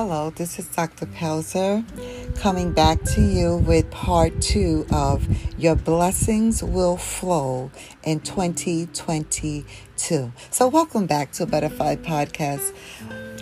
Hello, this is Dr. Pelzer coming back to you with part two of Your Blessings Will Flow in 2022. So, welcome back to Butterfly Podcast.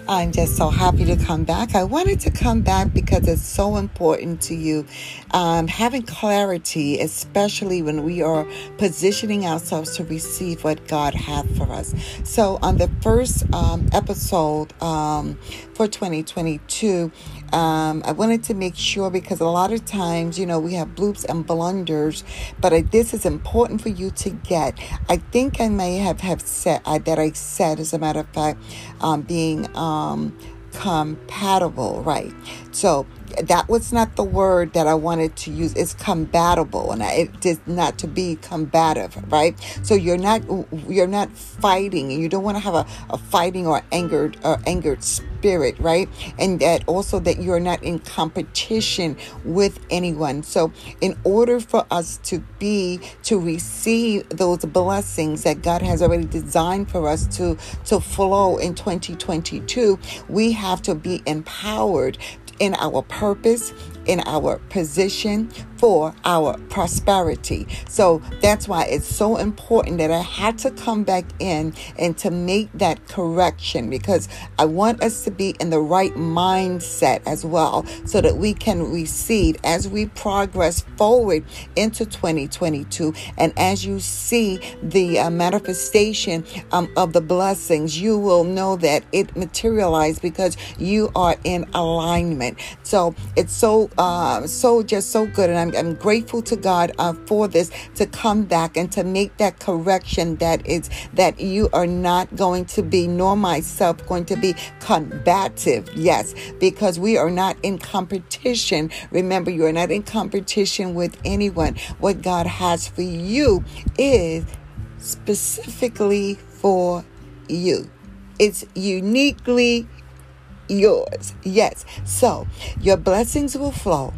I'm just so happy to come back. I wanted to come back because it's so important to you. Um, having clarity, especially when we are positioning ourselves to receive what God has for us. So, on the first um, episode um, for 2022, um, I wanted to make sure because a lot of times, you know, we have bloops and blunders, but I, this is important for you to get. I think I may have, have said uh, that I said, as a matter of fact, um, being um, Um, compatible, right? So that was not the word that I wanted to use. It's compatible, and it is not to be combative, right? So you're not you're not fighting, and you don't want to have a, a fighting or angered or angered spirit, right? And that also that you're not in competition with anyone. So in order for us to be to receive those blessings that God has already designed for us to to flow in 2022, we have to be empowered in our purpose, in our position for our prosperity. So that's why it's so important that I had to come back in and to make that correction because I want us to be in the right mindset as well so that we can receive as we progress forward into 2022 and as you see the uh, manifestation um, of the blessings you will know that it materialized because you are in alignment so it's so uh, so just so good and I'm I'm, grateful to God uh, for this to come back and to make that correction that is that you are not going to be, nor myself, going to be combative. Yes, because we are not in competition. Remember, you are not in competition with anyone. What God has for you is specifically for you. It's uniquely yours. Yes. So your blessings will flow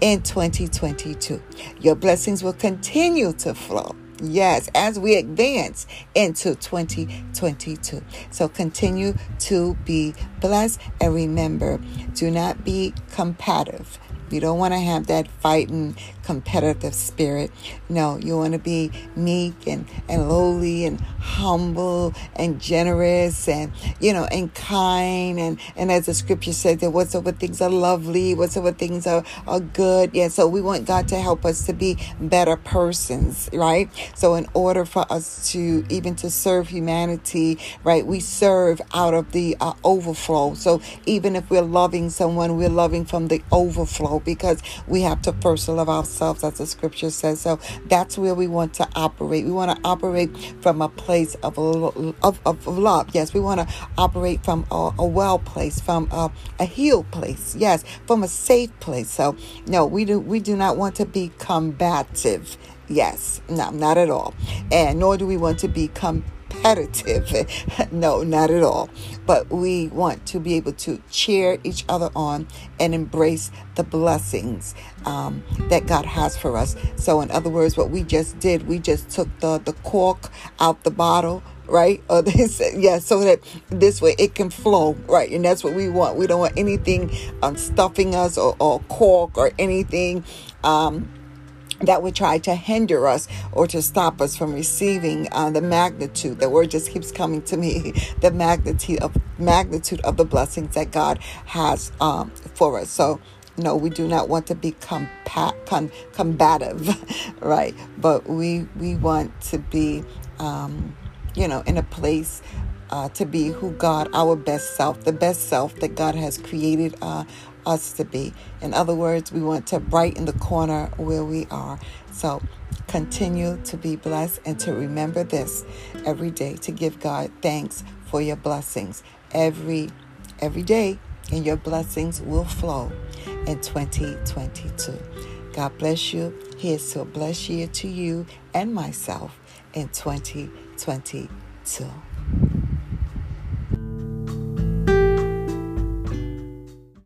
in 2022. Your blessings will continue to flow. Yes, as we advance into 2022. So continue to be blessed and remember, do not be competitive. You don't want to have that fighting competitive spirit. No, you want to be meek and, and lowly and humble and generous and, you know, and kind. And, and as the scripture says that whatsoever things are lovely, whatsoever things are, are good. Yeah, so we want God to help us to be better persons, right? So in order for us to even to serve humanity, right, we serve out of the uh, overflow. So even if we're loving someone, we're loving from the overflow because we have to first love ourselves as the scripture says. So that's where we want to operate. We want to operate from a place of, of, of love. Yes, we want to operate from a, a well place, from a, a healed place. Yes, from a safe place. So no, we do we do not want to be combative. Yes, no, not at all. And nor do we want to be combative competitive. no, not at all. But we want to be able to cheer each other on and embrace the blessings um, that God has for us. So, in other words, what we just did, we just took the, the cork out the bottle right? Or this, yeah, so that this way it can flow, right? And that's what we want. We don't want anything um, stuffing us or, or cork or anything um, that would try to hinder us or to stop us from receiving uh, the magnitude. The word just keeps coming to me. The magnitude of magnitude of the blessings that God has um, for us. So. No, we do not want to be compa- con- combative, right? But we we want to be, um, you know, in a place uh, to be who God, our best self, the best self that God has created uh, us to be. In other words, we want to brighten the corner where we are. So continue to be blessed and to remember this every day to give God thanks for your blessings every every day and your blessings will flow in 2022. God bless you. Here's to a blessed year to you and myself in 2022.